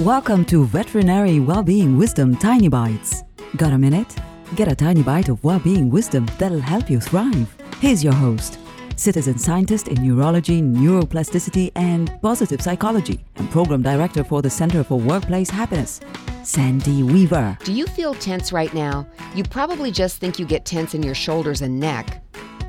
Welcome to Veterinary Wellbeing Wisdom Tiny Bites. Got a minute? Get a tiny bite of well-being wisdom that'll help you thrive. Here's your host, citizen scientist in neurology, neuroplasticity, and positive psychology, and program director for the Center for Workplace Happiness, Sandy Weaver. Do you feel tense right now? You probably just think you get tense in your shoulders and neck,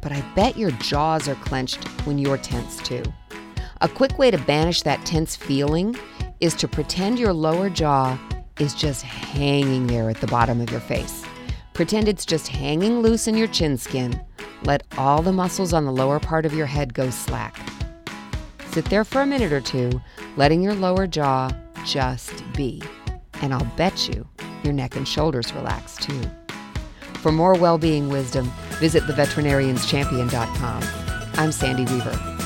but I bet your jaws are clenched when you're tense too. A quick way to banish that tense feeling is to pretend your lower jaw is just hanging there at the bottom of your face. Pretend it's just hanging loose in your chin skin. Let all the muscles on the lower part of your head go slack. Sit there for a minute or two, letting your lower jaw just be. And I'll bet you your neck and shoulders relax too. For more well being wisdom, visit theveterinarianschampion.com. I'm Sandy Weaver.